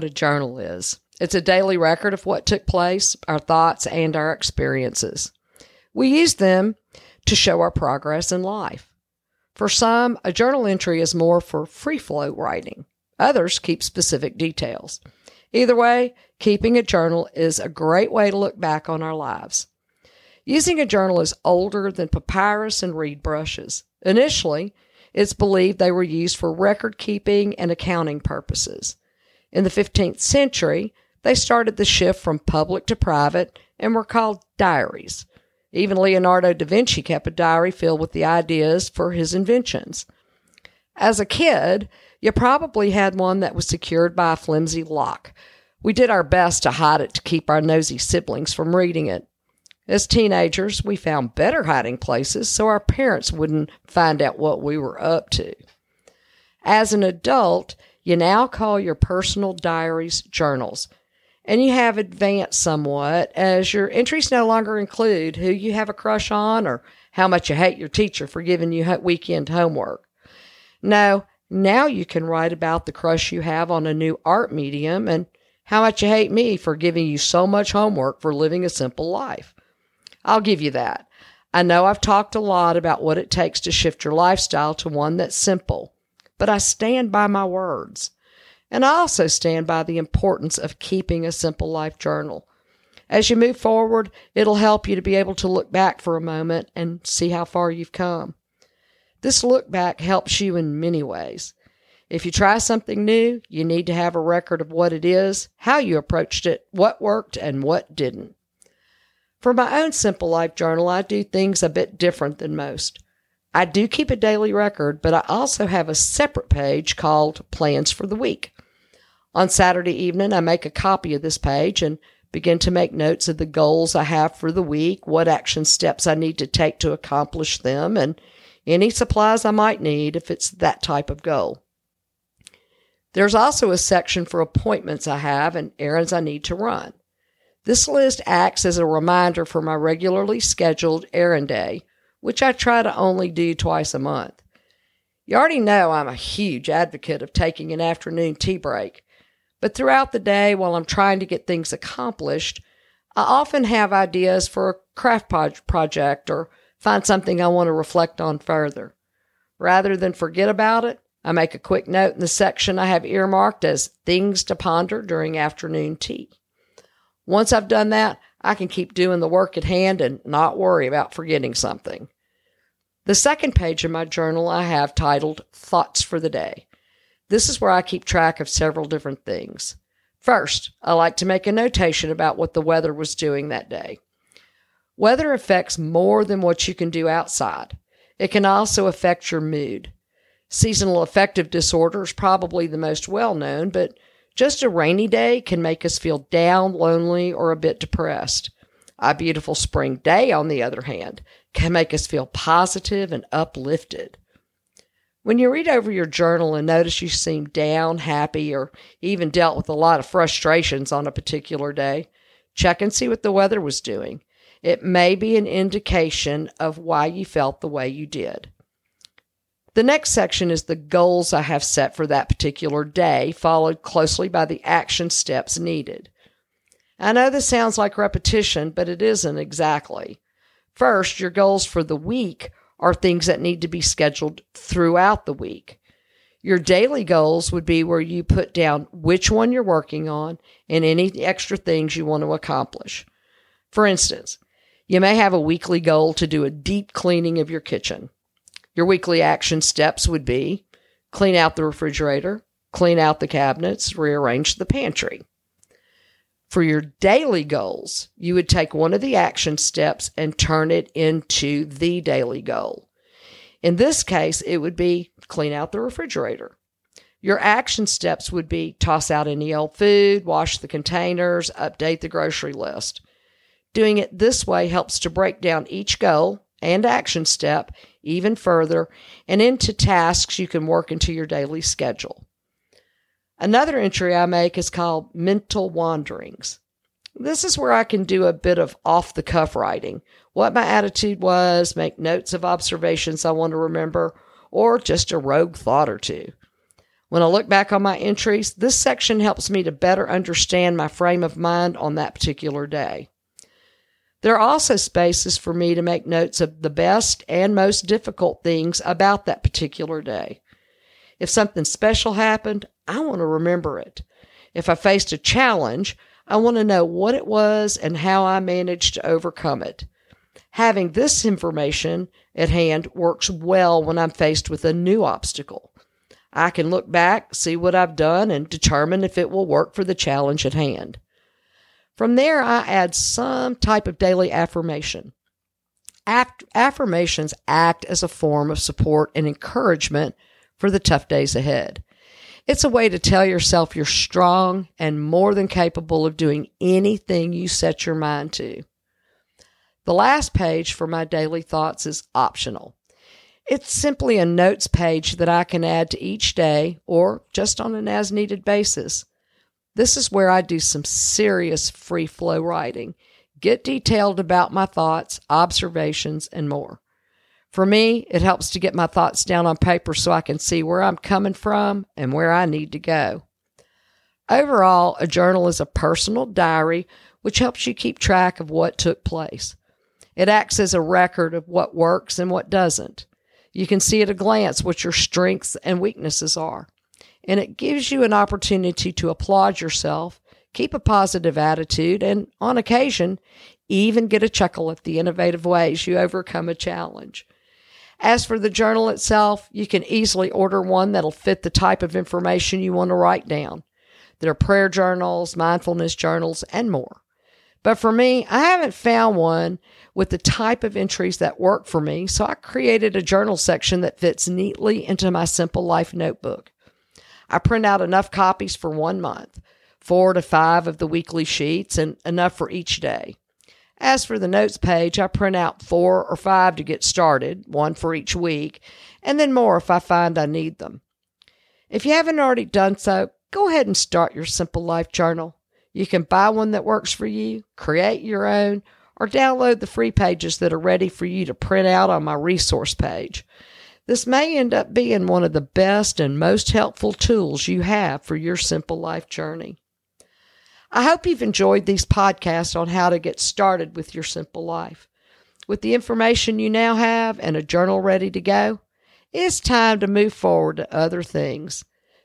What a journal is. It's a daily record of what took place, our thoughts, and our experiences. We use them to show our progress in life. For some, a journal entry is more for free flow writing. Others keep specific details. Either way, keeping a journal is a great way to look back on our lives. Using a journal is older than papyrus and reed brushes. Initially, it's believed they were used for record keeping and accounting purposes. In the 15th century, they started the shift from public to private and were called diaries. Even Leonardo da Vinci kept a diary filled with the ideas for his inventions. As a kid, you probably had one that was secured by a flimsy lock. We did our best to hide it to keep our nosy siblings from reading it. As teenagers, we found better hiding places so our parents wouldn't find out what we were up to. As an adult, you now call your personal diaries journals, and you have advanced somewhat as your entries no longer include who you have a crush on or how much you hate your teacher for giving you weekend homework. No, now you can write about the crush you have on a new art medium and how much you hate me for giving you so much homework for living a simple life. I'll give you that. I know I've talked a lot about what it takes to shift your lifestyle to one that's simple, but I stand by my words. And I also stand by the importance of keeping a simple life journal. As you move forward, it'll help you to be able to look back for a moment and see how far you've come. This look back helps you in many ways. If you try something new, you need to have a record of what it is, how you approached it, what worked, and what didn't. For my own Simple Life journal, I do things a bit different than most. I do keep a daily record, but I also have a separate page called Plans for the Week. On Saturday evening, I make a copy of this page and begin to make notes of the goals I have for the week, what action steps I need to take to accomplish them, and any supplies I might need if it's that type of goal. There's also a section for appointments I have and errands I need to run. This list acts as a reminder for my regularly scheduled errand day, which I try to only do twice a month. You already know I'm a huge advocate of taking an afternoon tea break, but throughout the day while I'm trying to get things accomplished, I often have ideas for a craft project or find something I want to reflect on further. Rather than forget about it, I make a quick note in the section I have earmarked as things to ponder during afternoon tea. Once I've done that, I can keep doing the work at hand and not worry about forgetting something. The second page of my journal I have titled Thoughts for the Day. This is where I keep track of several different things. First, I like to make a notation about what the weather was doing that day. Weather affects more than what you can do outside. It can also affect your mood. Seasonal affective disorder is probably the most well known, but just a rainy day can make us feel down, lonely, or a bit depressed. A beautiful spring day, on the other hand, can make us feel positive and uplifted. When you read over your journal and notice you seem down, happy, or even dealt with a lot of frustrations on a particular day, check and see what the weather was doing. It may be an indication of why you felt the way you did. The next section is the goals I have set for that particular day, followed closely by the action steps needed. I know this sounds like repetition, but it isn't exactly. First, your goals for the week are things that need to be scheduled throughout the week. Your daily goals would be where you put down which one you're working on and any extra things you want to accomplish. For instance, you may have a weekly goal to do a deep cleaning of your kitchen. Your weekly action steps would be clean out the refrigerator, clean out the cabinets, rearrange the pantry. For your daily goals, you would take one of the action steps and turn it into the daily goal. In this case, it would be clean out the refrigerator. Your action steps would be toss out any old food, wash the containers, update the grocery list. Doing it this way helps to break down each goal and action step even further and into tasks you can work into your daily schedule. Another entry I make is called mental wanderings. This is where I can do a bit of off the cuff writing, what my attitude was, make notes of observations I want to remember, or just a rogue thought or two. When I look back on my entries, this section helps me to better understand my frame of mind on that particular day. There are also spaces for me to make notes of the best and most difficult things about that particular day. If something special happened, I want to remember it. If I faced a challenge, I want to know what it was and how I managed to overcome it. Having this information at hand works well when I'm faced with a new obstacle. I can look back, see what I've done, and determine if it will work for the challenge at hand. From there, I add some type of daily affirmation. Aff- affirmations act as a form of support and encouragement for the tough days ahead. It's a way to tell yourself you're strong and more than capable of doing anything you set your mind to. The last page for my daily thoughts is optional. It's simply a notes page that I can add to each day or just on an as needed basis. This is where I do some serious free flow writing, get detailed about my thoughts, observations, and more. For me, it helps to get my thoughts down on paper so I can see where I'm coming from and where I need to go. Overall, a journal is a personal diary which helps you keep track of what took place. It acts as a record of what works and what doesn't. You can see at a glance what your strengths and weaknesses are. And it gives you an opportunity to applaud yourself, keep a positive attitude, and on occasion, even get a chuckle at the innovative ways you overcome a challenge. As for the journal itself, you can easily order one that'll fit the type of information you want to write down. There are prayer journals, mindfulness journals, and more. But for me, I haven't found one with the type of entries that work for me, so I created a journal section that fits neatly into my Simple Life notebook. I print out enough copies for one month, four to five of the weekly sheets, and enough for each day. As for the notes page, I print out four or five to get started, one for each week, and then more if I find I need them. If you haven't already done so, go ahead and start your Simple Life Journal. You can buy one that works for you, create your own, or download the free pages that are ready for you to print out on my resource page. This may end up being one of the best and most helpful tools you have for your simple life journey. I hope you've enjoyed these podcasts on how to get started with your simple life. With the information you now have and a journal ready to go, it's time to move forward to other things.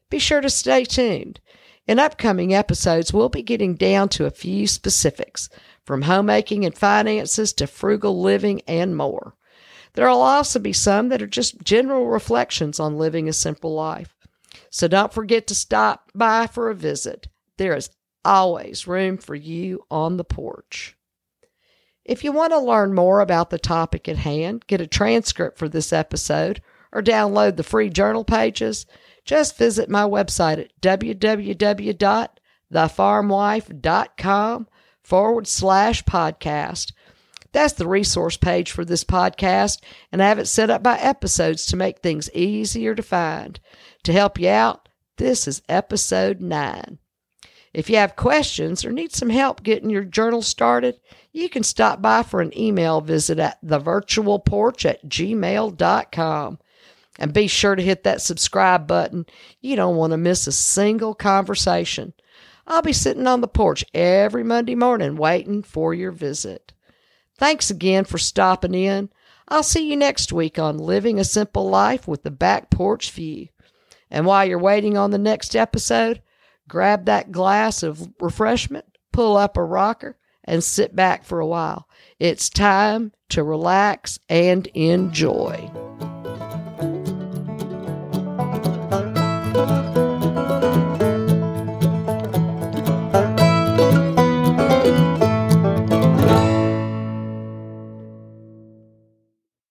Be sure to stay tuned. In upcoming episodes, we'll be getting down to a few specifics from homemaking and finances to frugal living and more. There will also be some that are just general reflections on living a simple life. So don't forget to stop by for a visit. There is always room for you on the porch. If you want to learn more about the topic at hand, get a transcript for this episode, or download the free journal pages, just visit my website at www.thefarmwife.com forward slash podcast. That's the resource page for this podcast, and I have it set up by episodes to make things easier to find. To help you out, this is episode 9. If you have questions or need some help getting your journal started, you can stop by for an email visit at thevirtualporch at gmail.com. And be sure to hit that subscribe button. You don't want to miss a single conversation. I'll be sitting on the porch every Monday morning waiting for your visit. Thanks again for stopping in. I'll see you next week on Living a Simple Life with the Back Porch View. And while you're waiting on the next episode, grab that glass of refreshment, pull up a rocker, and sit back for a while. It's time to relax and enjoy.